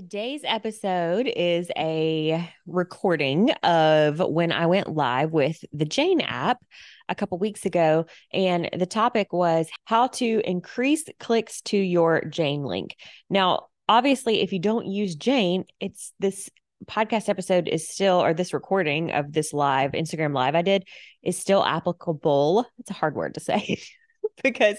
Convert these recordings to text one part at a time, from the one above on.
Today's episode is a recording of when I went live with the Jane app a couple weeks ago. And the topic was how to increase clicks to your Jane link. Now, obviously, if you don't use Jane, it's this podcast episode is still, or this recording of this live Instagram live I did is still applicable. It's a hard word to say because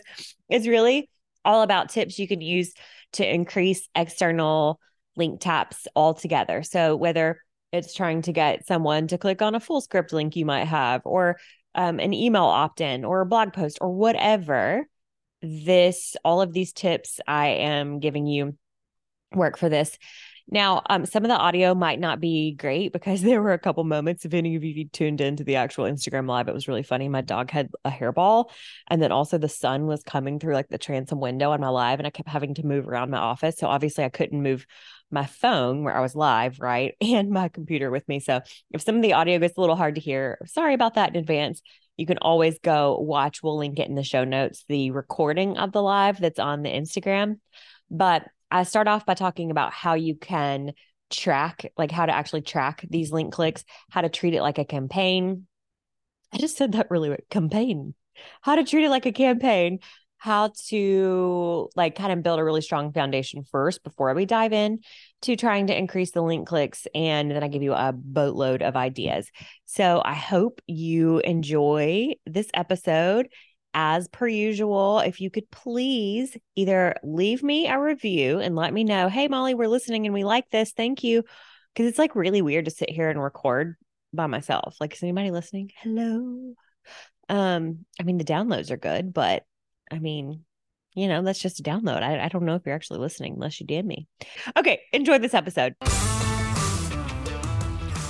it's really all about tips you can use to increase external link taps altogether. So whether it's trying to get someone to click on a Fullscript link you might have, or um, an email opt in, or a blog post, or whatever, this, all of these tips I am giving you work for this. Now, um, some of the audio might not be great because there were a couple moments. If any of you tuned into the actual Instagram live, it was really funny. My dog had a hairball, and then also the sun was coming through like the transom window on my live, and I kept having to move around my office. So obviously, I couldn't move my phone where I was live, right? And my computer with me. So if some of the audio gets a little hard to hear, sorry about that in advance. You can always go watch. We'll link it in the show notes, the recording of the live that's on the Instagram. But I start off by talking about how you can track, like how to actually track these link clicks, how to treat it like a campaign. I just said that really. Campaign. How to treat it like a campaign, how to like kind of build a really strong foundation first before we dive in to trying to increase the link clicks and then I give you a boatload of ideas. So I hope you enjoy this episode as per usual. If you could please either leave me a review and let me know, "Hey Molly, we're listening and we like this. Thank you." Cuz it's like really weird to sit here and record by myself. Like is anybody listening? Hello. Um I mean the downloads are good, but I mean, you know, that's just a download. I, I don't know if you're actually listening unless you DM me. Okay, enjoy this episode.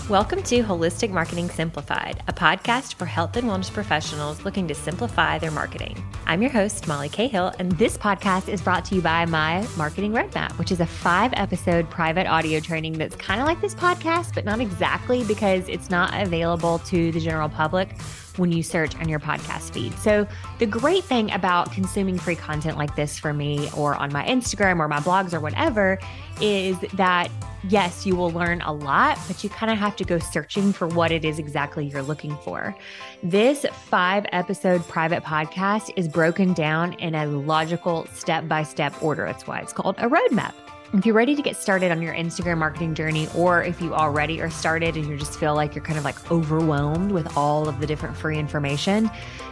Welcome to Holistic Marketing Simplified, a podcast for health and wellness professionals looking to simplify their marketing. I'm your host, Molly Cahill, and this podcast is brought to you by my Marketing Roadmap, which is a five episode private audio training that's kind of like this podcast, but not exactly because it's not available to the general public when you search on your podcast feed. So, the great thing about consuming free content like this for me or on my Instagram or my blogs or whatever is that yes, you will learn a lot, but you kind of have to go searching for what it is exactly you're looking for. This five episode private podcast is broken down in a logical step by step order. That's why it's called a roadmap. If you're ready to get started on your Instagram marketing journey, or if you already are started and you just feel like you're kind of like overwhelmed with all of the different free information,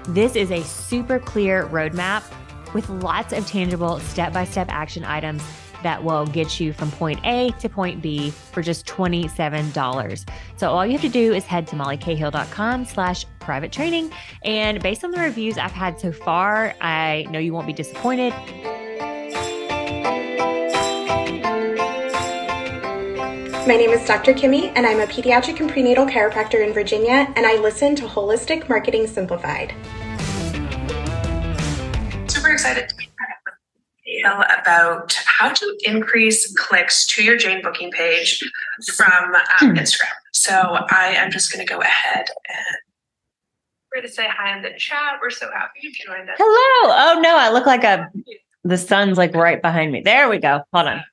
this is a super clear roadmap with lots of tangible step by step action items that will get you from point A to point B for just $27. So all you have to do is head to mollycahill.com slash private training. And based on the reviews I've had so far, I know you won't be disappointed. My name is Dr. Kimmy, and I'm a pediatric and prenatal chiropractor in Virginia, and I listen to Holistic Marketing Simplified. Super excited to be about how to increase clicks to your Jane booking page from um, Instagram. So I am just going to go ahead and we're going to say hi in the chat. We're so happy you joined us. Hello. Oh no, I look like a the sun's like right behind me. There we go. Hold on.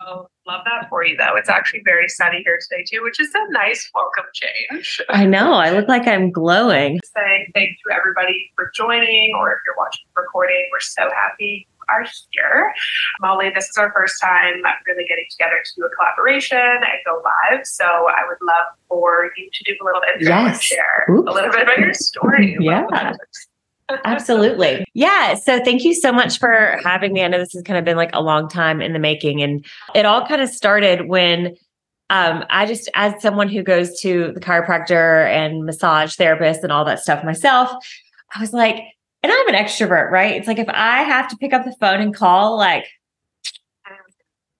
Oh, love that for you though. It's actually very sunny here today too, which is a nice welcome change. I know. I look like I'm glowing. Saying thank you everybody for joining, or if you're watching the recording, we're so happy you are here. Molly, this is our first time really getting together to do a collaboration and go live. So I would love for you to do a little intro yes. and share Oops. a little bit about your story. yeah. Absolutely. Yeah. So thank you so much for having me. I know this has kind of been like a long time in the making. And it all kind of started when um, I just, as someone who goes to the chiropractor and massage therapist and all that stuff myself, I was like, and I'm an extrovert, right? It's like if I have to pick up the phone and call, like,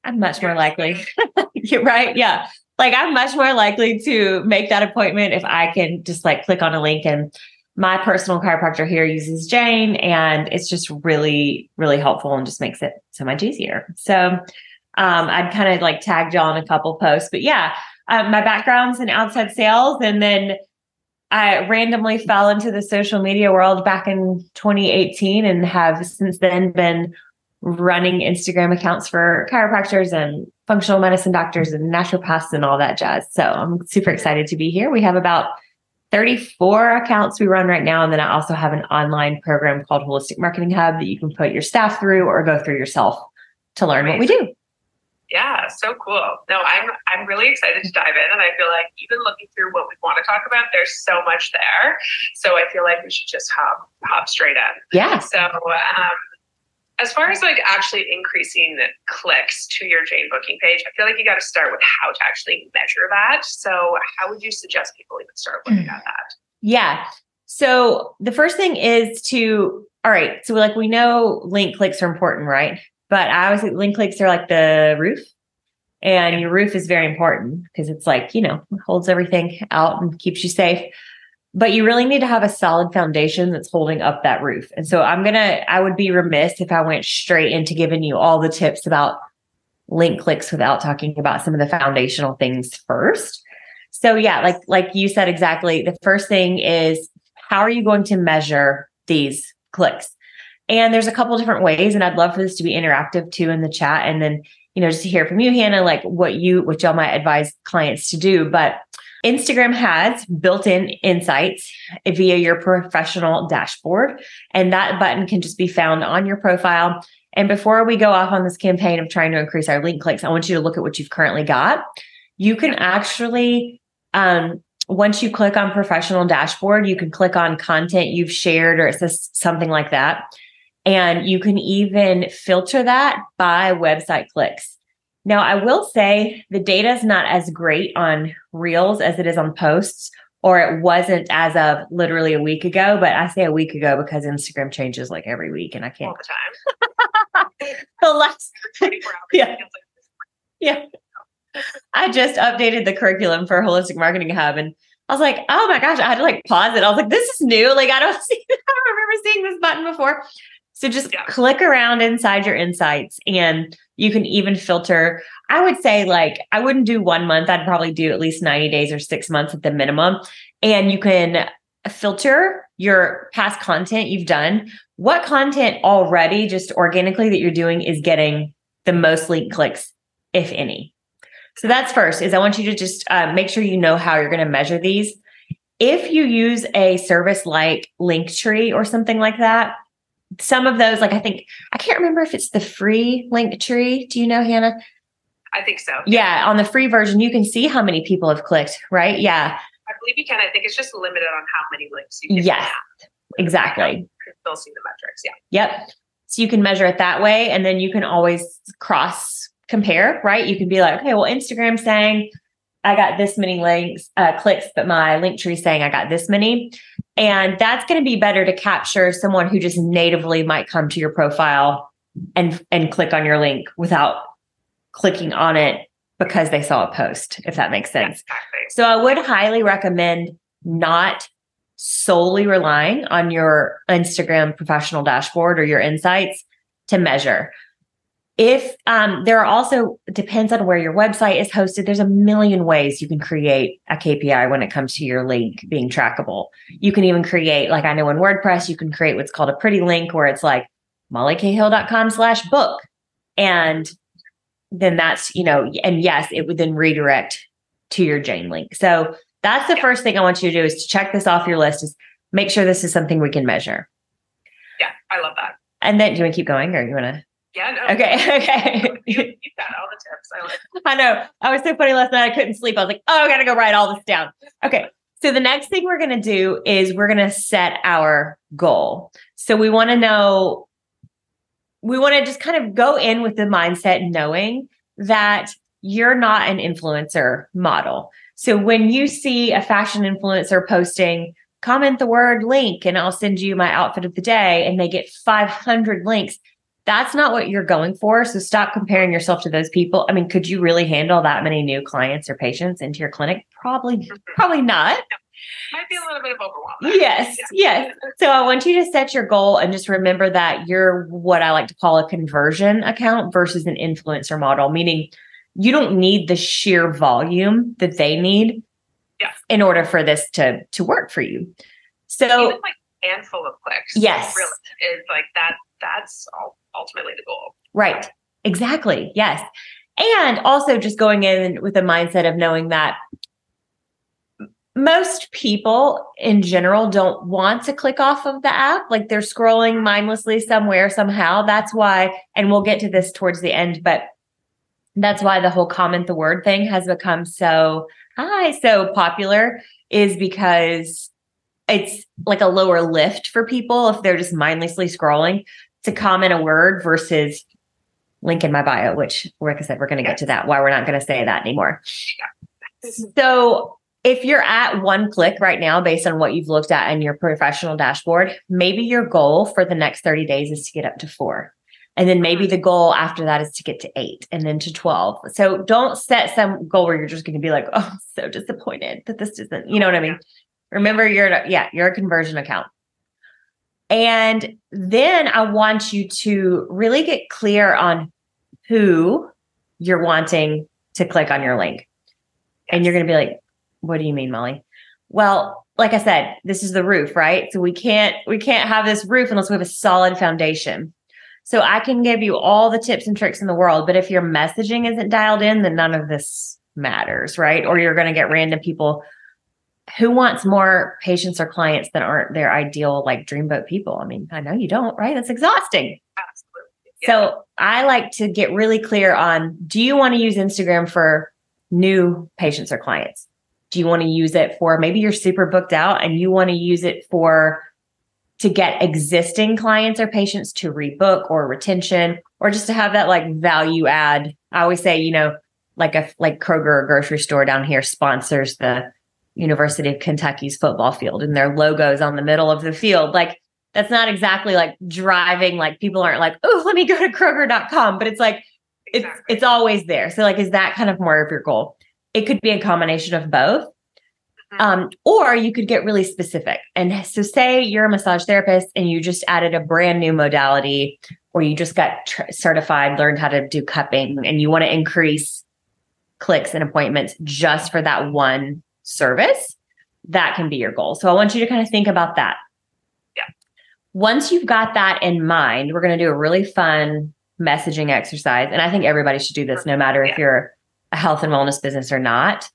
I'm much more likely. You're right. Yeah. Like I'm much more likely to make that appointment if I can just like click on a link and my personal chiropractor here uses Jane and it's just really, really helpful and just makes it so much easier. So um, I'd kind of like tagged y'all a couple posts, but yeah, um, my background's in outside sales and then I randomly fell into the social media world back in 2018 and have since then been running Instagram accounts for chiropractors and functional medicine doctors and naturopaths and all that jazz. So I'm super excited to be here. We have about 34 accounts we run right now. And then I also have an online program called Holistic Marketing Hub that you can put your staff through or go through yourself to learn Amazing. what we do. Yeah, so cool. No, I'm I'm really excited to dive in and I feel like even looking through what we want to talk about, there's so much there. So I feel like we should just hop hop straight in. Yeah. So um, as far as like actually increasing the clicks to your Jane booking page, I feel like you got to start with how to actually measure that. So, how would you suggest people even start looking at mm. that? Yeah. So, the first thing is to, all right. So, like we know link clicks are important, right? But I always think link clicks are like the roof. And your roof is very important because it's like, you know, holds everything out and keeps you safe but you really need to have a solid foundation that's holding up that roof. And so I'm going to, I would be remiss if I went straight into giving you all the tips about link clicks without talking about some of the foundational things first. So yeah, like, like you said exactly, the first thing is how are you going to measure these clicks? And there's a couple different ways, and I'd love for this to be interactive too in the chat. And then, you know, just to hear from you, Hannah, like what you, what y'all might advise clients to do. But Instagram has built in insights via your professional dashboard, and that button can just be found on your profile. And before we go off on this campaign of trying to increase our link clicks, I want you to look at what you've currently got. You can actually, um, once you click on professional dashboard, you can click on content you've shared or it says something like that. And you can even filter that by website clicks. Now, I will say the data is not as great on reels as it is on posts, or it wasn't as of literally a week ago. But I say a week ago because Instagram changes like every week and I can't. All the time. the last Yeah. yeah. I just updated the curriculum for Holistic Marketing Hub and I was like, oh my gosh, I had to like pause it. I was like, this is new. Like, I don't see, I don't remember seeing this button before. So just yeah. click around inside your insights and you can even filter. I would say, like, I wouldn't do one month. I'd probably do at least 90 days or six months at the minimum. And you can filter your past content you've done. What content already, just organically, that you're doing is getting the most link clicks, if any. So that's first is I want you to just uh, make sure you know how you're going to measure these. If you use a service like Linktree or something like that, some of those, like I think I can't remember if it's the free Linktree. Do you know, Hannah? I think so. Yeah, on the free version, you can see how many people have clicked, right? Yeah. I believe you can. I think it's just limited on how many links you can. Yes, exactly. You can still see the metrics. Yeah. Yep. So you can measure it that way, and then you can always cross compare, right? You can be like, okay, well, Instagram saying I got this many links, uh, clicks, but my Linktree saying I got this many. And that's going to be better to capture someone who just natively might come to your profile and and click on your link without clicking on it because they saw a post, if that makes sense. Exactly. So I would highly recommend not solely relying on your Instagram professional dashboard or your insights to measure if um, there are also depends on where your website is hosted there's a million ways you can create a kpi when it comes to your link being trackable. You can even create like i know in wordpress you can create what's called a pretty link where it's like mollycahill.com slash book. And then that's you know and yes it would then redirect to your jane link. So that's the yeah. first thing i want you to do is to check this off your list is make sure this is something we can measure. Yeah i love that. And then do you want to keep going or you want to yeah, no. Okay, okay. You, you got all the tips. I, like. I know. I was so funny last night. I couldn't sleep. I was like, oh, I got to go write all this down. Okay. So the next thing we're going to do is we're going to set our goal. So we want to know, we want to just kind of go in with the mindset knowing that you're not an influencer model. So when you see a fashion influencer posting, comment the word link and I'll send you my outfit of the day, and they get 500 links that's not what you're going for. So stop comparing yourself to those people. I mean, could you really handle that many new clients or patients into your clinic? Probably, mm-hmm. probably not. Might be a little bit of overwhelm. Yes, yeah. yes. So I want you to set your goal and just remember that you're what I like to call a conversion account versus an influencer model, meaning you don't need the sheer volume that they need yeah. in order for this to to work for you. So Even like a handful of clicks. Yes. Really is like that that's ultimately the goal. Right. Exactly. Yes. And also just going in with a mindset of knowing that most people in general don't want to click off of the app. Like they're scrolling mindlessly somewhere, somehow. That's why, and we'll get to this towards the end, but that's why the whole comment the word thing has become so high, so popular, is because it's like a lower lift for people if they're just mindlessly scrolling to comment a word versus link in my bio, which, like I said, we're going to get to that, why we're not going to say that anymore. So if you're at one click right now, based on what you've looked at in your professional dashboard, maybe your goal for the next 30 days is to get up to four. And then maybe the goal after that is to get to eight and then to 12. So don't set some goal where you're just going to be like, oh, so disappointed that this doesn't, you know what I mean? Remember, you're, yeah, you're a conversion account. And then I want you to really get clear on who you're wanting to click on your link. And you're going to be like, what do you mean, Molly? Well, like I said, this is the roof, right? So we can't we can't have this roof unless we have a solid foundation. So I can give you all the tips and tricks in the world, but if your messaging isn't dialed in, then none of this matters, right? Or you're going to get random people who wants more patients or clients that aren't their ideal like dreamboat people. I mean, I know you don't, right? That's exhausting. Absolutely. Yeah. So I like to get really clear on do you want to use Instagram for new patients or clients? Do you want to use it for maybe you're super booked out and you want to use it for to get existing clients or patients to rebook or retention or just to have that like value add? I always say, you know, like a like Kroger or grocery store down here sponsors the University of Kentucky's football field and their logos on the middle of the field. Like that's not exactly like driving like people aren't like, "Oh, let me go to kroger.com," but it's like it's it's always there. So like is that kind of more of your goal? it could be a combination of both. Mm-hmm. Um, or you could get really specific. And so, say you're a massage therapist and you just added a brand new modality, or you just got tr- certified, learned how to do cupping, and you want to increase clicks and appointments just for that one service. That can be your goal. So, I want you to kind of think about that. Yeah. Once you've got that in mind, we're going to do a really fun messaging exercise. And I think everybody should do this, no matter yeah. if you're a health and wellness business or not.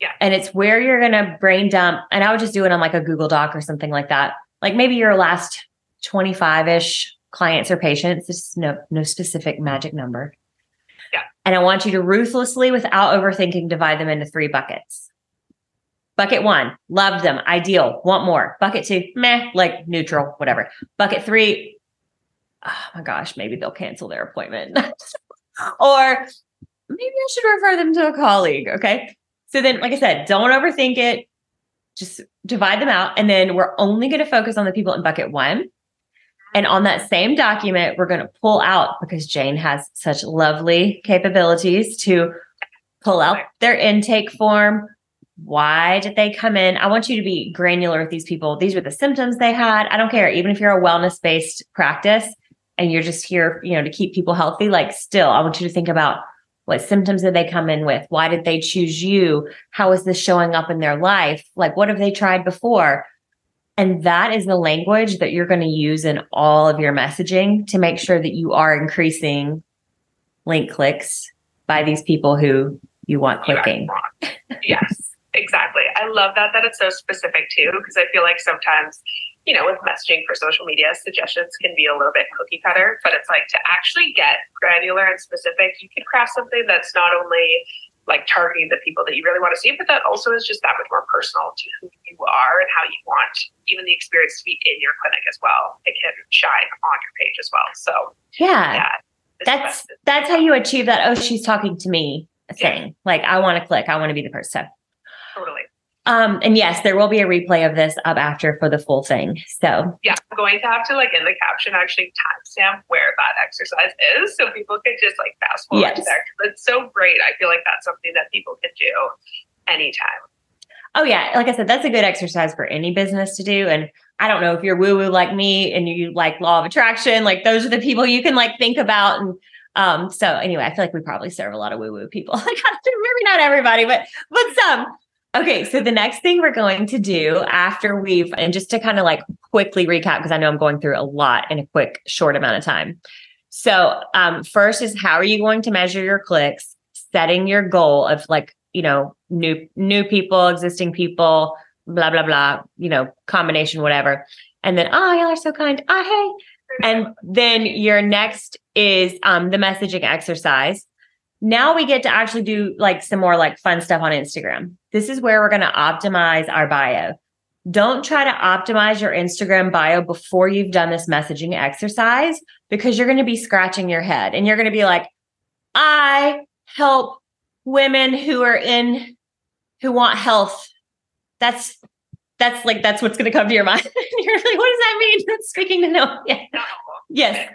Yeah. And it's where you're going to brain dump. And I would just do it on like a Google Doc or something like that. Like maybe your last 25 ish clients or patients, just no, no specific magic number. Yeah. And I want you to ruthlessly, without overthinking, divide them into three buckets. Bucket one, love them, ideal, want more. Bucket two, meh, like neutral, whatever. Bucket three, oh my gosh, maybe they'll cancel their appointment. or maybe I should refer them to a colleague. Okay. So then, like I said, don't overthink it. Just divide them out. And then we're only going to focus on the people in bucket one. And on that same document, we're going to pull out because Jane has such lovely capabilities to pull out their intake form. Why did they come in? I want you to be granular with these people. These were the symptoms they had. I don't care. Even if you're a wellness based practice and you're just here, you know, to keep people healthy, like still, I want you to think about what symptoms did they come in with? Why did they choose you? How is this showing up in their life? Like, what have they tried before? And that is the language that you're going to use in all of your messaging to make sure that you are increasing link clicks by these people who you want clicking. yes, exactly. I love that that it's so specific too, because I feel like sometimes you know, with messaging for social media, suggestions can be a little bit cookie cutter, but it's like to actually get granular and specific, you can craft something that's not only like targeting the people that you really want to see, but that also is just that much more personal to who you are and how you want even the experience to be in your clinic as well. It can shine on your page as well. So yeah, yeah that's that's how you achieve that. Oh, she's talking to me thing. Yeah. Like I want to click. I want to be the person. Totally. Um, and yes, there will be a replay of this up after for the full thing. So yeah, I'm going to have to like in the caption actually timestamp where that exercise is, so people can just like fast forward yes. there. It's so great. I feel like that's something that people can do anytime. Oh yeah, like I said, that's a good exercise for any business to do. And I don't know if you're woo woo like me and you like law of attraction, like those are the people you can like think about and. Um, so anyway, I feel like we probably serve a lot of woo woo people. Like maybe not everybody, but but some. Okay, so the next thing we're going to do after we've, and just to kind of like quickly recap because I know I'm going through a lot in a quick, short amount of time. So, um, first is how are you going to measure your clicks? Setting your goal of like, you know, new new people, existing people, blah blah blah, you know, combination, whatever. And then, oh, y'all are so kind. Oh, hey. And then your next is um, the messaging exercise. Now we get to actually do like some more like fun stuff on Instagram. This is where we're going to optimize our bio. Don't try to optimize your Instagram bio before you've done this messaging exercise because you're going to be scratching your head and you're going to be like, I help women who are in, who want health. That's, that's like, that's what's going to come to your mind. you're like, what does that mean? Speaking to no. Yeah. Yes.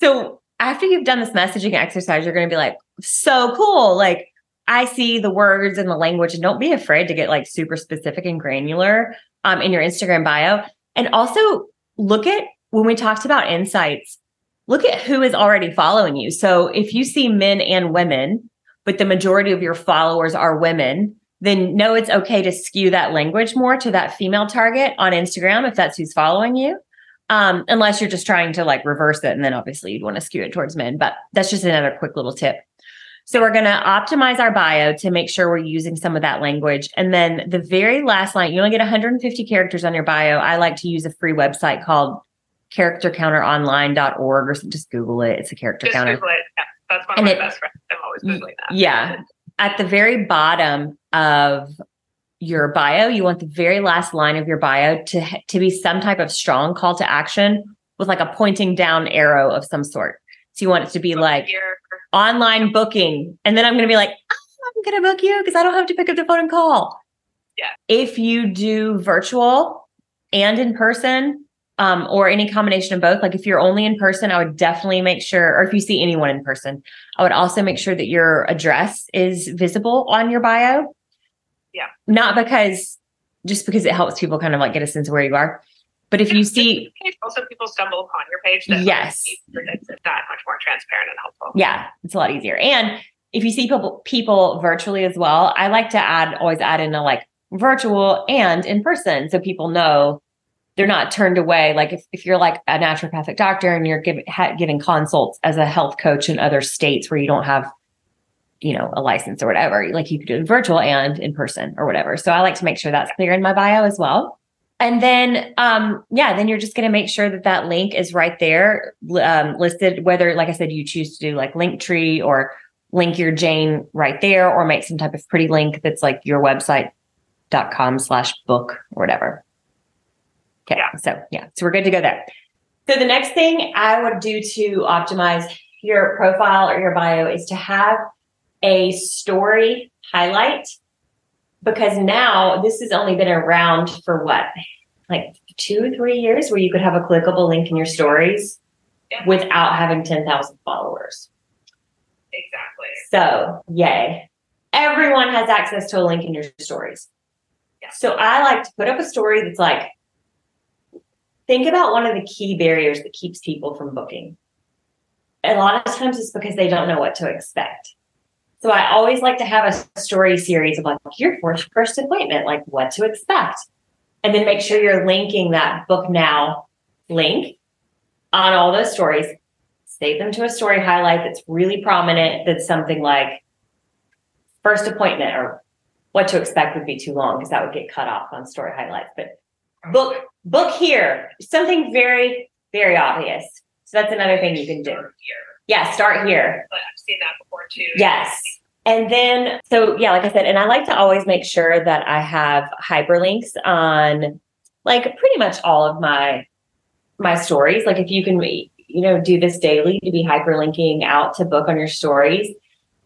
So after you've done this messaging exercise, you're going to be like, so cool. Like, I see the words and the language, and don't be afraid to get like super specific and granular um, in your Instagram bio. And also look at when we talked about insights, look at who is already following you. So if you see men and women, but the majority of your followers are women, then know it's okay to skew that language more to that female target on Instagram if that's who's following you. Um, unless you're just trying to like reverse it. And then obviously you'd want to skew it towards men. But that's just another quick little tip. So we're going to optimize our bio to make sure we're using some of that language. And then the very last line, you only get 150 characters on your bio. I like to use a free website called charactercounteronline.org or just Google it. It's a character Just counter. Google it. Yeah, that's one of And my it- best friends. I'm always Googling that. Yeah. At the very bottom of your bio, you want the very last line of your bio to to be some type of strong call to action with like a pointing down arrow of some sort. So you want it to be like online booking. And then I'm going to be like, oh, I'm going to book you because I don't have to pick up the phone and call. Yeah. If you do virtual and in person, um, or any combination of both, like if you're only in person, I would definitely make sure, or if you see anyone in person, I would also make sure that your address is visible on your bio. Yeah. Not because, just because it helps people kind of like get a sense of where you are. But if you see, also people stumble upon your page, that Yes. it's that much more transparent and helpful. Yeah, it's a lot easier. And if you see people people virtually as well, I like to add always add in a like virtual and in person so people know they're not turned away. Like if, if you're like a naturopathic doctor and you're giving ha- giving consults as a health coach in other states where you don't have you know a license or whatever, like you could do it virtual and in person or whatever. So I like to make sure that's clear in my bio as well. And then, um, yeah, then you're just going to make sure that that link is right there, um, listed. Whether, like I said, you choose to do like Linktree or link your Jane right there, or make some type of pretty link that's like your website.com slash book or whatever. Okay. Yeah. So yeah, so we're good to go there. So the next thing I would do to optimize your profile or your bio is to have a story highlight because now this has only been around for what like two three years where you could have a clickable link in your stories without having 10,000 followers. Exactly. So, yay. Everyone has access to a link in your stories. Yeah. So, I like to put up a story that's like, think about one of the key barriers that keeps people from booking. A lot of times it's because they don't know what to expect. So, I always like to have a story series of like, your first, first appointment, like what to expect. And then make sure you're linking that book now link on all those stories save them to a story highlight that's really prominent that's something like first appointment or what to expect would be too long because that would get cut off on story highlights but book book here something very very obvious so that's another thing you can do. Yeah start here But I've seen that before too. Yes. And then, so yeah, like I said, and I like to always make sure that I have hyperlinks on like pretty much all of my my stories. Like if you can, you know, do this daily to be hyperlinking out to book on your stories,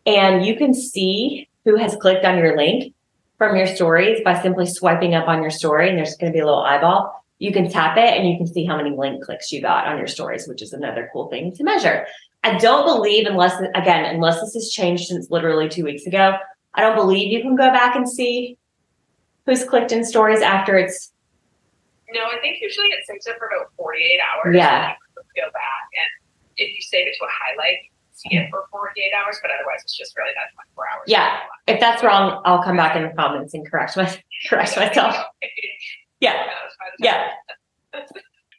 and you can see who has clicked on your link from your stories by simply swiping up on your story, and there's going to be a little eyeball. You can tap it, and you can see how many link clicks you got on your stories, which is another cool thing to measure. I don't believe, unless again, unless this has changed since literally two weeks ago, I don't believe you can go back and see who's clicked in stories after it's No, I think usually it saves it for about 48 hours. Yeah. And you can go back and if you save it to a highlight, you can see it for 48 hours, but otherwise it's just really that 24 hours. Yeah. if that's wrong, I'll come back in the comments and correct my correct myself. Yeah. Yeah.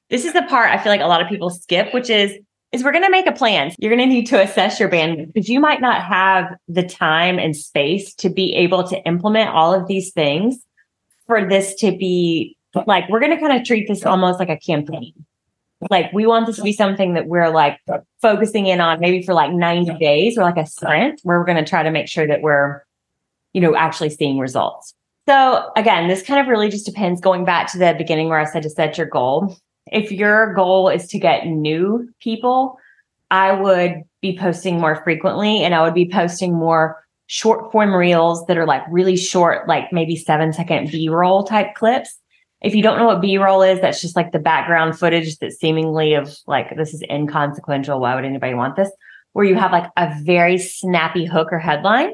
this is the part I feel like a lot of people skip, which is is we're going to make a plan. You're going to need to assess your bandwidth because you might not have the time and space to be able to implement all of these things for this to be like we're going to kind of treat this almost like a campaign. Like we want this to be something that we're like focusing in on maybe for like 90 days or like a sprint where we're going to try to make sure that we're you know actually seeing results. So again, this kind of really just depends going back to the beginning where I said to set your goal. If your goal is to get new people, I would be posting more frequently and I would be posting more short form reels that are like really short, like maybe seven second B roll type clips. If you don't know what B roll is, that's just like the background footage that seemingly of like, this is inconsequential. Why would anybody want this? Where you have like a very snappy hook or headline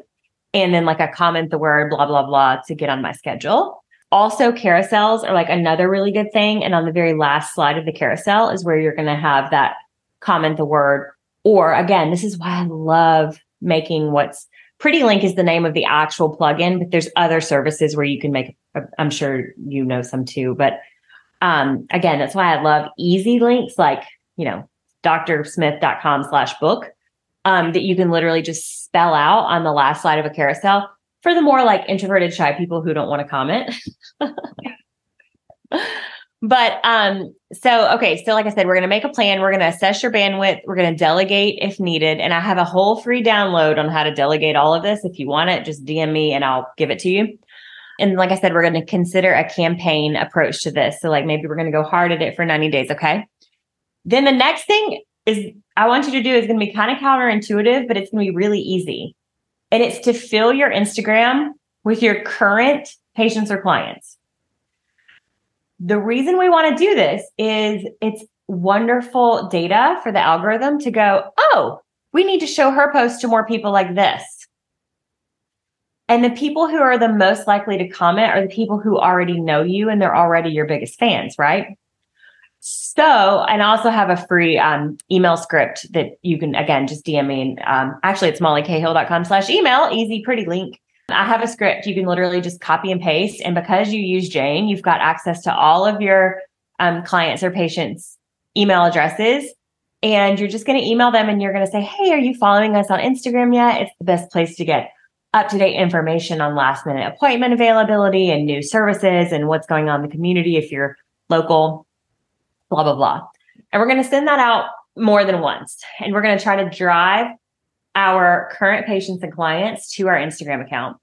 and then like a comment the word blah blah blah to get on my schedule. Also, carousels are like another really good thing. And on the very last slide of the carousel is where you're going to have that comment the word. Or again, this is why I love making what's Pretty Link is the name of the actual plugin, but there's other services where you can make. I'm sure you know some too, but um, again, that's why I love easy links like you know drsmith.com slash book um, that you can literally just spell out on the last slide of a carousel for the more like introverted shy people who don't want to comment. But um so okay so like i said we're going to make a plan. We're going to assess your bandwidth. We're going to delegate if needed. And i have a whole free download on how to delegate all of this. If you want it just dm me and i'll give it to you. And like i said we're going to consider a campaign approach to this. So like maybe we're going to go hard at it for 90 days okay? Then the next thing is I want you to do is going to be kind of counterintuitive, but it's going to be really easy. And it's to fill your Instagram with your current patients or clients. The reason we want to do this is it's wonderful data for the algorithm to go, oh, we need to show her post to more people like this. And the people who are the most likely to comment are the people who already know you and they're already your biggest fans, right? So, and I also have a free um, email script that you can, again, just DM me. Um, actually, it's mollycahill.com slash email, easy, pretty link. I have a script you can literally just copy and paste. And because you use Jane, you've got access to all of your um, clients or patients' email addresses. And you're just going to email them and you're going to say, Hey, are you following us on Instagram yet? It's the best place to get up to date information on last minute appointment availability and new services and what's going on in the community if you're local blah, blah, blah. And we're going to send that out more than once. And we're going to try to drive our current patients and clients to our Instagram account.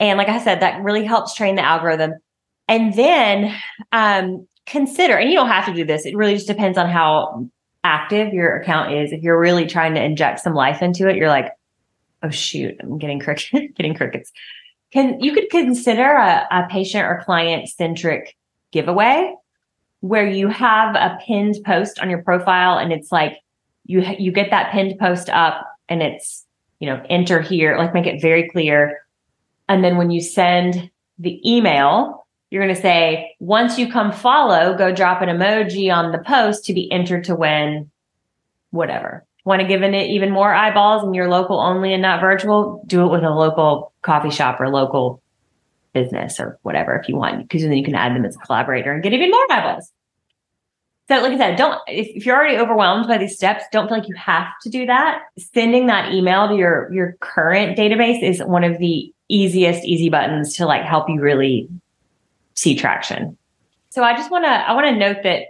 And like I said, that really helps train the algorithm. And then um, consider, and you don't have to do this, it really just depends on how active your account is. If you're really trying to inject some life into it, you're like, oh shoot, I'm getting crickets, getting crickets. Can you could consider a, a patient or client centric giveaway where you have a pinned post on your profile and it's like you you get that pinned post up and it's you know enter here like make it very clear. And then when you send the email you're going to say once you come follow go drop an emoji on the post to be entered to win whatever. Want to give it even more eyeballs and you're local only and not virtual? Do it with a local coffee shop or local business or whatever if you want, because then you can add them as a collaborator and get even more eyeballs. So, like I said, don't if, if you're already overwhelmed by these steps, don't feel like you have to do that. Sending that email to your your current database is one of the easiest easy buttons to like help you really see traction. So I just want to I want to note that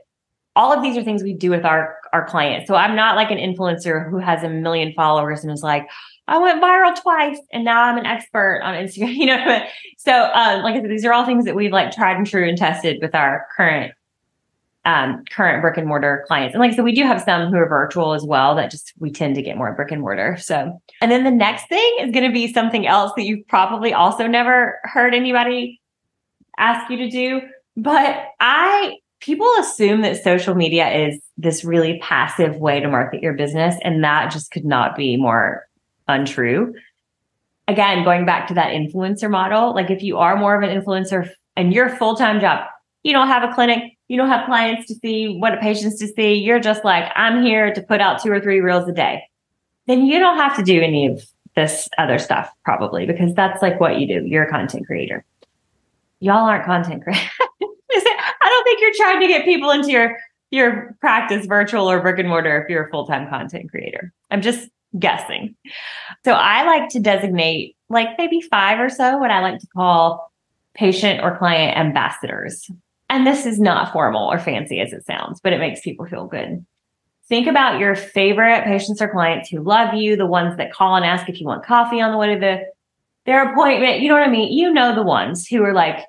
all of these are things we do with our our clients. So I'm not like an influencer who has a million followers and is like, I went viral twice and now I'm an expert on Instagram. You know, so um, like I said, these are all things that we've like tried and true and tested with our current um, current brick and mortar clients. And like I said, we do have some who are virtual as well that just we tend to get more brick and mortar. So, and then the next thing is going to be something else that you've probably also never heard anybody ask you to do. But I, people assume that social media is this really passive way to market your business. And that just could not be more untrue. Again, going back to that influencer model, like if you are more of an influencer and your full time job, you don't have a clinic, you don't have clients to see, what patients to see, you're just like, I'm here to put out two or three reels a day, then you don't have to do any of this other stuff probably because that's like what you do. You're a content creator. Y'all aren't content creators. I don't think you're trying to get people into your your practice virtual or brick and mortar if you're a full-time content creator. I'm just guessing. So I like to designate like maybe five or so what I like to call patient or client ambassadors. And this is not formal or fancy as it sounds, but it makes people feel good. Think about your favorite patients or clients who love you, the ones that call and ask if you want coffee on the way to the their appointment. You know what I mean? You know the ones who are like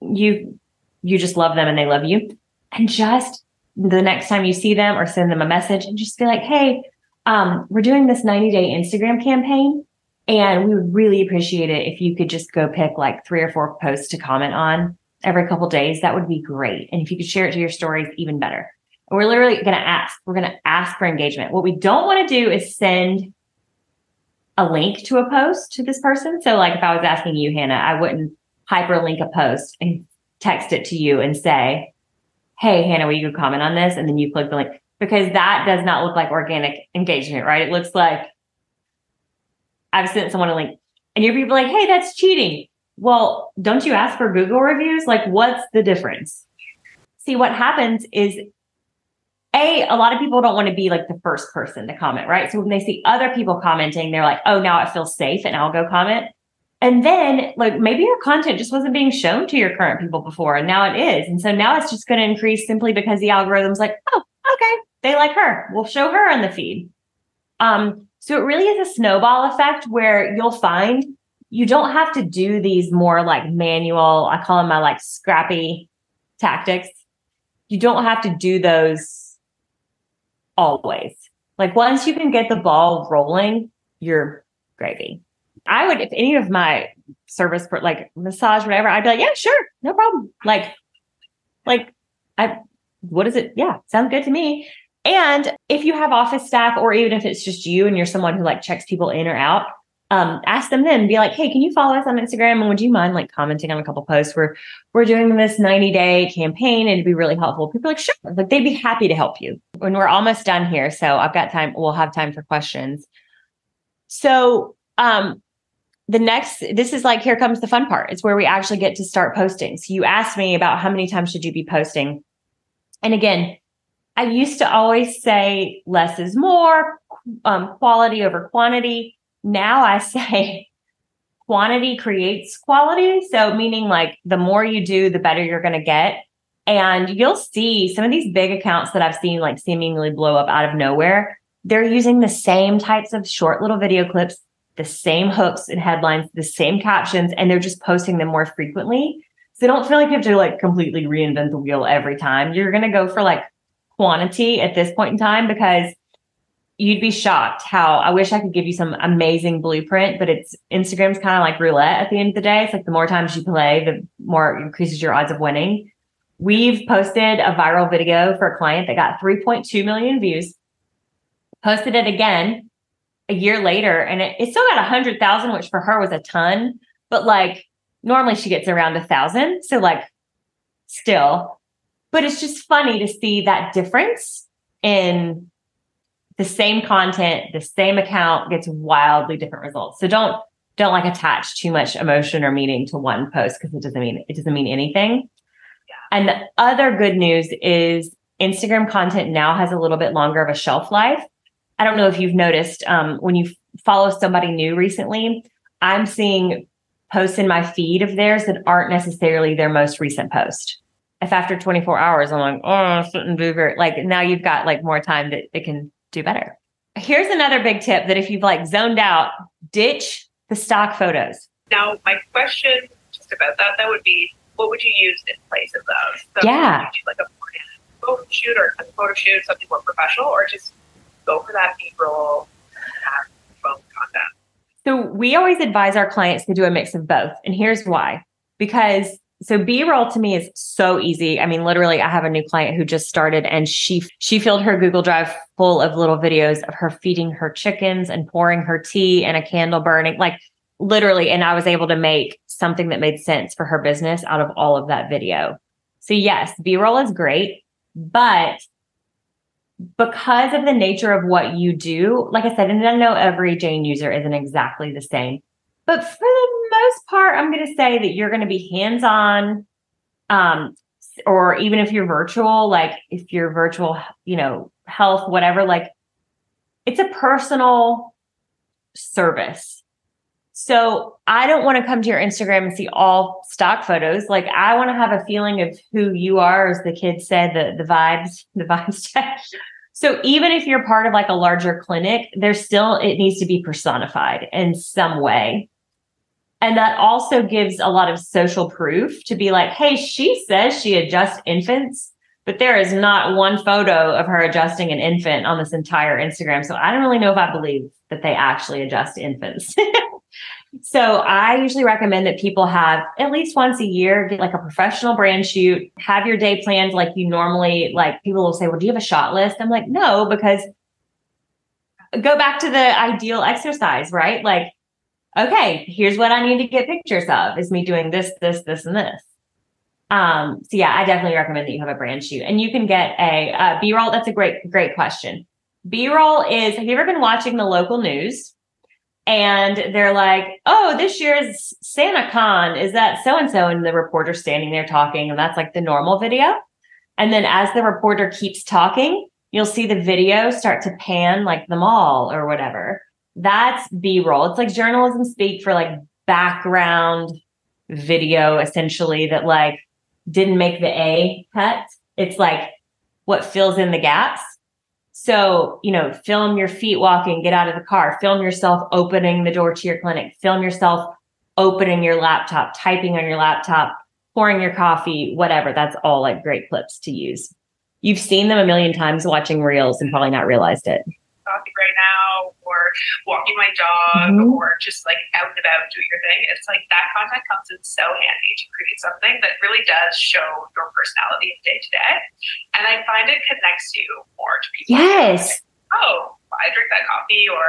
you you just love them and they love you. And just the next time you see them or send them a message and just be like, hey, um, we're doing this 90 day Instagram campaign. And we would really appreciate it if you could just go pick like three or four posts to comment on every couple days. That would be great. And if you could share it to your stories, even better. And we're literally going to ask, we're going to ask for engagement. What we don't want to do is send a link to a post to this person. So like if I was asking you, Hannah, I wouldn't hyperlink a post and text it to you and say, Hey, Hannah, will you comment on this? And then you click the link because that does not look like organic engagement, right? It looks like I've sent someone a link and you're people like, hey, that's cheating. Well, don't you ask for Google reviews? Like, what's the difference? See, what happens is a, a lot of people don't want to be like the first person to comment, right? So when they see other people commenting, they're like, oh, now it feels safe and I'll go comment. And then like maybe your content just wasn't being shown to your current people before and now it is. And so now it's just going to increase simply because the algorithm's like, oh, okay, they like her. We'll show her on the feed. Um, so it really is a snowball effect where you'll find you don't have to do these more like manual, I call them my like scrappy tactics. You don't have to do those always. Like once you can get the ball rolling, you're gravy. I would, if any of my service, like massage, whatever, I'd be like, yeah, sure, no problem. Like, like, I, what is it? Yeah, sounds good to me. And if you have office staff, or even if it's just you and you're someone who like checks people in or out, um, ask them then, be like, hey, can you follow us on Instagram? And would you mind like commenting on a couple posts where we're doing this 90 day campaign? And it'd be really helpful. People like, sure, like they'd be happy to help you. When we're almost done here, so I've got time, we'll have time for questions. So um the next this is like here comes the fun part. It's where we actually get to start posting. So you asked me about how many times should you be posting? And again, I used to always say less is more, um, quality over quantity. Now I say quantity creates quality. So, meaning like the more you do, the better you're going to get. And you'll see some of these big accounts that I've seen like seemingly blow up out of nowhere. They're using the same types of short little video clips, the same hooks and headlines, the same captions, and they're just posting them more frequently. So don't feel like you have to like completely reinvent the wheel every time. You're going to go for like quantity at this point in time because you'd be shocked how I wish I could give you some amazing blueprint, but it's Instagram's kind of like roulette at the end of the day. It's like the more times you play, the more it increases your odds of winning. We've posted a viral video for a client that got 3.2 million views, posted it again a year later, and it, it still got 100,000, which for her was a ton, but like normally she gets around a thousand. So, like, still, but it's just funny to see that difference in the same content, the same account gets wildly different results. So don't don't like attach too much emotion or meaning to one post because it doesn't mean it doesn't mean anything. Yeah. And the other good news is Instagram content now has a little bit longer of a shelf life. I don't know if you've noticed um, when you follow somebody new recently, I'm seeing posts in my feed of theirs that aren't necessarily their most recent post if after 24 hours I'm like, oh, shouldn't do very like now you've got like more time that it can do better. Here's another big tip that if you've like zoned out, ditch the stock photos. Now, my question just about that, that would be what would you use in place of those? So yeah. like a photo shoot or a photo shoot, something more professional, or just go for that B-roll uh, phone content? So we always advise our clients to do a mix of both. And here's why. Because so b-roll to me is so easy i mean literally i have a new client who just started and she she filled her google drive full of little videos of her feeding her chickens and pouring her tea and a candle burning like literally and i was able to make something that made sense for her business out of all of that video so yes b-roll is great but because of the nature of what you do like i said and i know every jane user isn't exactly the same but for the most part, I'm going to say that you're going to be hands on, um, or even if you're virtual, like if you're virtual, you know, health, whatever, like it's a personal service. So I don't want to come to your Instagram and see all stock photos. Like I want to have a feeling of who you are, as the kids said, the the vibes, the vibes check. So even if you're part of like a larger clinic, there's still it needs to be personified in some way. And that also gives a lot of social proof to be like, hey, she says she adjusts infants, but there is not one photo of her adjusting an infant on this entire Instagram. So I don't really know if I believe that they actually adjust infants. so I usually recommend that people have at least once a year, get like a professional brand shoot, have your day planned like you normally like people will say, Well, do you have a shot list? I'm like, no, because go back to the ideal exercise, right? Like okay, here's what I need to get pictures of is me doing this, this, this, and this. Um, so yeah, I definitely recommend that you have a brand shoot and you can get a uh, B-roll. That's a great, great question. B-roll is, have you ever been watching the local news? And they're like, oh, this year's Santa Con is that so and so, and the reporter standing there talking, and that's like the normal video. And then as the reporter keeps talking, you'll see the video start to pan like the mall or whatever. That's B roll. It's like journalism speak for like background video, essentially, that like didn't make the A cut. It's like what fills in the gaps. So, you know, film your feet walking, get out of the car, film yourself opening the door to your clinic, film yourself opening your laptop, typing on your laptop, pouring your coffee, whatever. That's all like great clips to use. You've seen them a million times watching reels and probably not realized it coffee right now or walking my dog mm-hmm. or just like out and about doing your thing. It's like that content comes in so handy to create something that really does show your personality day to day. And I find it connects you more to people. Yes. Like, oh, I drink that coffee or,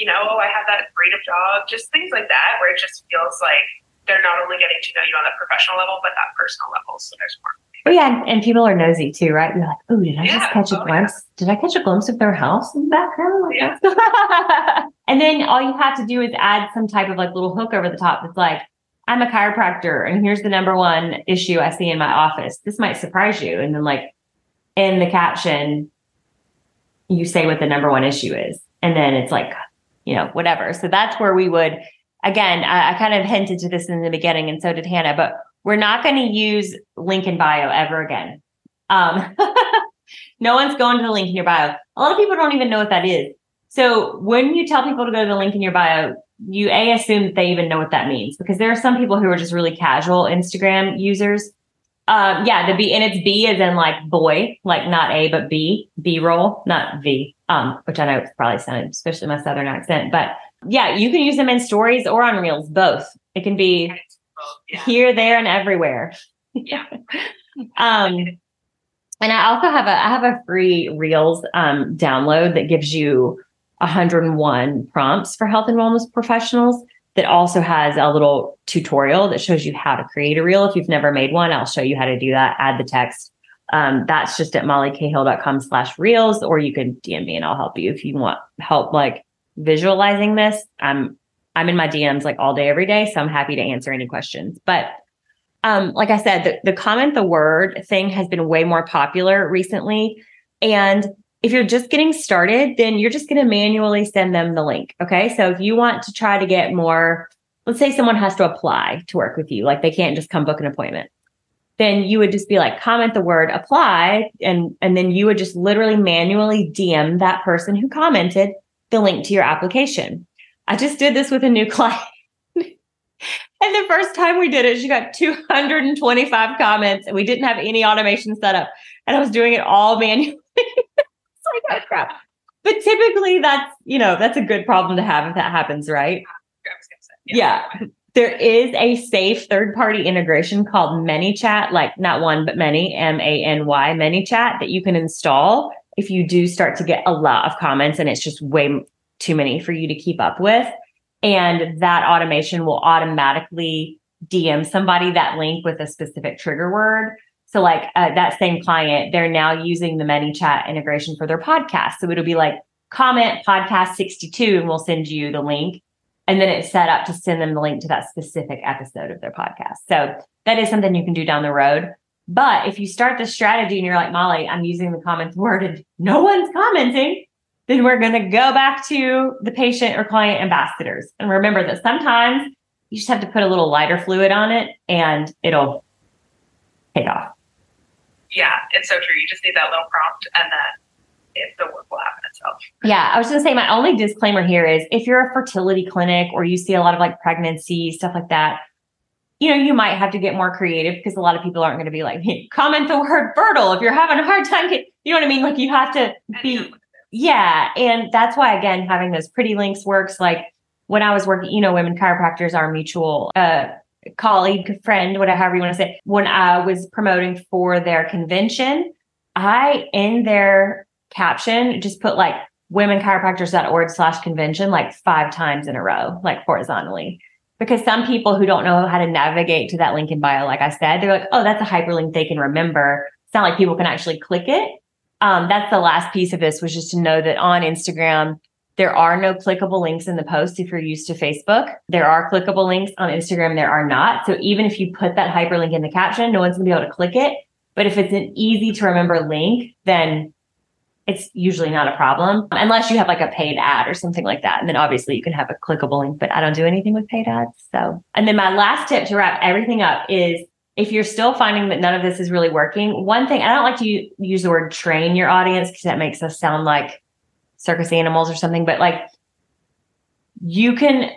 you know, oh, I have that breed of dog, just things like that where it just feels like they're not only getting to know you on that professional level, but that personal level. So there's more. Oh yeah, and people are nosy too, right? You're like, oh, did I yeah. just catch a oh, glimpse? Yeah. Did I catch a glimpse of their house in the background? Yeah. and then all you have to do is add some type of like little hook over the top that's like, I'm a chiropractor, and here's the number one issue I see in my office. This might surprise you. And then like in the caption, you say what the number one issue is. And then it's like, you know, whatever. So that's where we would again, I, I kind of hinted to this in the beginning, and so did Hannah, but we're not going to use link in bio ever again. Um, no one's going to the link in your bio. A lot of people don't even know what that is. So when you tell people to go to the link in your bio, you a assume that they even know what that means because there are some people who are just really casual Instagram users. Um, yeah, the B and it's B as in like boy, like not A but B, B roll, not V. Um, which I know it's probably sounded, especially my southern accent, but yeah, you can use them in stories or on reels, both. It can be yeah. here, there, and everywhere. Yeah. um, and I also have a I have a free reels um, download that gives you 101 prompts for health and wellness professionals that also has a little tutorial that shows you how to create a reel. If you've never made one, I'll show you how to do that. Add the text. Um, that's just at mollycahill.com slash reels, or you can DM me and I'll help you if you want help like visualizing this, I'm I'm in my DMs like all day, every day. So I'm happy to answer any questions. But um, like I said, the, the comment the word thing has been way more popular recently. And if you're just getting started, then you're just going to manually send them the link. Okay. So if you want to try to get more, let's say someone has to apply to work with you, like they can't just come book an appointment. Then you would just be like, comment the word apply. And, and then you would just literally manually DM that person who commented the link to your application. I just did this with a new client. and the first time we did it, she got 225 comments and we didn't have any automation set up. And I was doing it all manually. like, oh crap. But typically that's, you know, that's a good problem to have if that happens, right? Yeah. yeah. There is a safe third party integration called ManyChat, like not one, but many, M A N Y, ManyChat that you can install if you do start to get a lot of comments and it's just way too many for you to keep up with. And that automation will automatically DM somebody that link with a specific trigger word. So, like uh, that same client, they're now using the ManyChat integration for their podcast. So it'll be like comment podcast 62, and we'll send you the link. And then it's set up to send them the link to that specific episode of their podcast. So that is something you can do down the road. But if you start the strategy and you're like, Molly, I'm using the comments word and no one's commenting, then we're going to go back to the patient or client ambassadors. And remember that sometimes you just have to put a little lighter fluid on it and it'll pay off. Yeah, it's so true. You just need that little prompt and then if the work will happen itself. Yeah, I was going to say my only disclaimer here is if you're a fertility clinic or you see a lot of like pregnancy stuff like that, you know, you might have to get more creative because a lot of people aren't going to be like, hey, comment the word fertile if you're having a hard time. Get, you know what I mean? Like you have to be, yeah. And that's why, again, having those pretty links works. Like when I was working, you know, women chiropractors are mutual uh, colleague, friend, whatever you want to say. When I was promoting for their convention, I in their caption just put like womenchiropractors.org slash convention like five times in a row, like horizontally because some people who don't know how to navigate to that link in bio, like I said, they're like, oh, that's a hyperlink they can remember. It's not like people can actually click it. Um, that's the last piece of this was just to know that on Instagram, there are no clickable links in the post if you're used to Facebook. There are clickable links on Instagram, there are not. So even if you put that hyperlink in the caption, no one's gonna be able to click it. But if it's an easy to remember link, then it's usually not a problem unless you have like a paid ad or something like that. And then obviously you can have a clickable link, but I don't do anything with paid ads. So, and then my last tip to wrap everything up is if you're still finding that none of this is really working, one thing I don't like to use the word train your audience because that makes us sound like circus animals or something, but like you can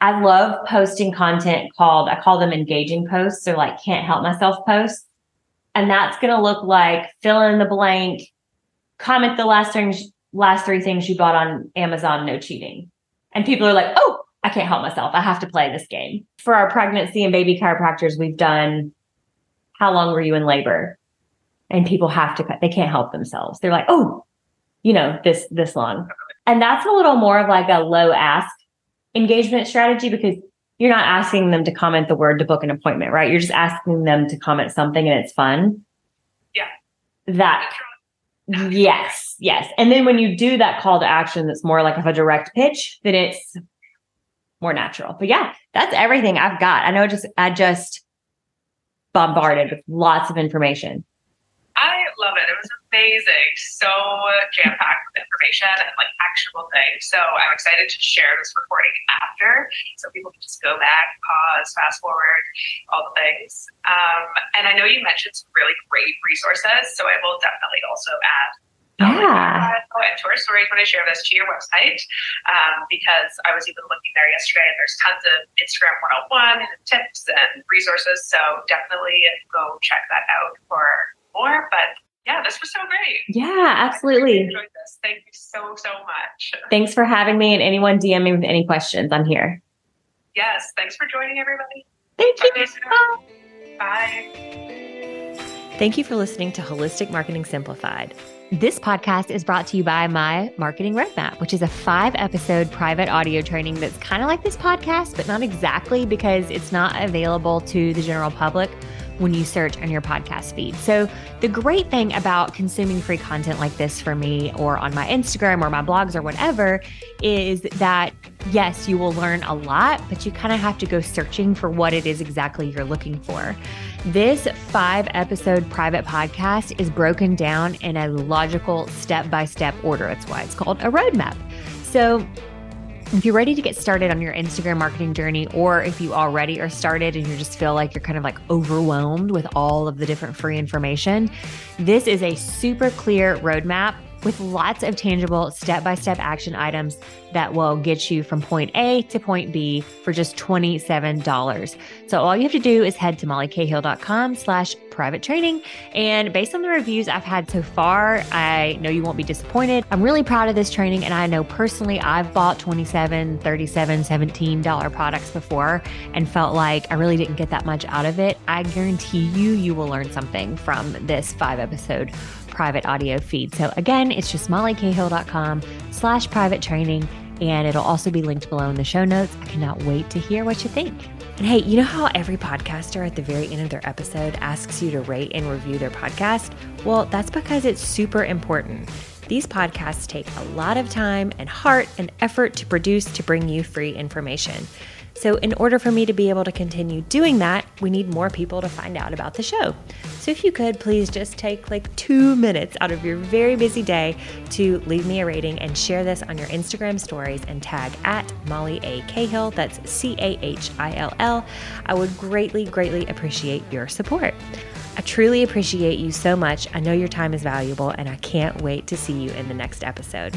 I love posting content called, I call them engaging posts or like can't help myself posts. And that's going to look like fill in the blank, comment the last things, last three things you bought on Amazon, no cheating. And people are like, oh, I can't help myself. I have to play this game. For our pregnancy and baby chiropractors, we've done how long were you in labor? And people have to, they can't help themselves. They're like, oh, you know, this, this long. And that's a little more of like a low ask engagement strategy because you're not asking them to comment the word to book an appointment, right? You're just asking them to comment something and it's fun. Yeah. That Yes, yes. And then when you do that call to action that's more like of a direct pitch, then it's more natural. But yeah, that's everything I've got. I know just I just bombarded with lots of information. I love it. It was amazing. So jam packed with information and like actionable things. So I'm excited to share this recording after so people can just go back, pause, fast forward, all the things. Um, and I know you mentioned some really great resources. So I will definitely also add yeah. and tour stories when I share this to your website um, because I was even looking there yesterday and there's tons of Instagram 101 tips and resources. So definitely go check that out for more. But yeah, this was so great. Yeah, absolutely. enjoyed this. Thank you so, so much. Thanks for having me. And anyone DM me with any questions, I'm here. Yes. Thanks for joining, everybody. Thank you. Bye. Thank you for listening to Holistic Marketing Simplified. This podcast is brought to you by my marketing roadmap, which is a five episode private audio training that's kind of like this podcast, but not exactly because it's not available to the general public when you search on your podcast feed. So, the great thing about consuming free content like this for me or on my Instagram or my blogs or whatever is that yes, you will learn a lot, but you kind of have to go searching for what it is exactly you're looking for. This five episode private podcast is broken down in a logical step by step order. That's why it's called a roadmap. So, if you're ready to get started on your Instagram marketing journey, or if you already are started and you just feel like you're kind of like overwhelmed with all of the different free information, this is a super clear roadmap with lots of tangible step by step action items that will get you from point A to point B for just $27. So all you have to do is head to mollycahill.com slash private training. And based on the reviews I've had so far, I know you won't be disappointed. I'm really proud of this training. And I know personally I've bought 27, 37, $17 products before and felt like I really didn't get that much out of it. I guarantee you, you will learn something from this five episode private audio feed. So again, it's just mollycahill.com slash private training. And it'll also be linked below in the show notes. I cannot wait to hear what you think. And hey, you know how every podcaster at the very end of their episode asks you to rate and review their podcast? Well, that's because it's super important. These podcasts take a lot of time and heart and effort to produce to bring you free information. So, in order for me to be able to continue doing that, we need more people to find out about the show. So, if you could please just take like two minutes out of your very busy day to leave me a rating and share this on your Instagram stories and tag at Molly A. Cahill, that's C A H I L L, I would greatly, greatly appreciate your support. I truly appreciate you so much. I know your time is valuable, and I can't wait to see you in the next episode.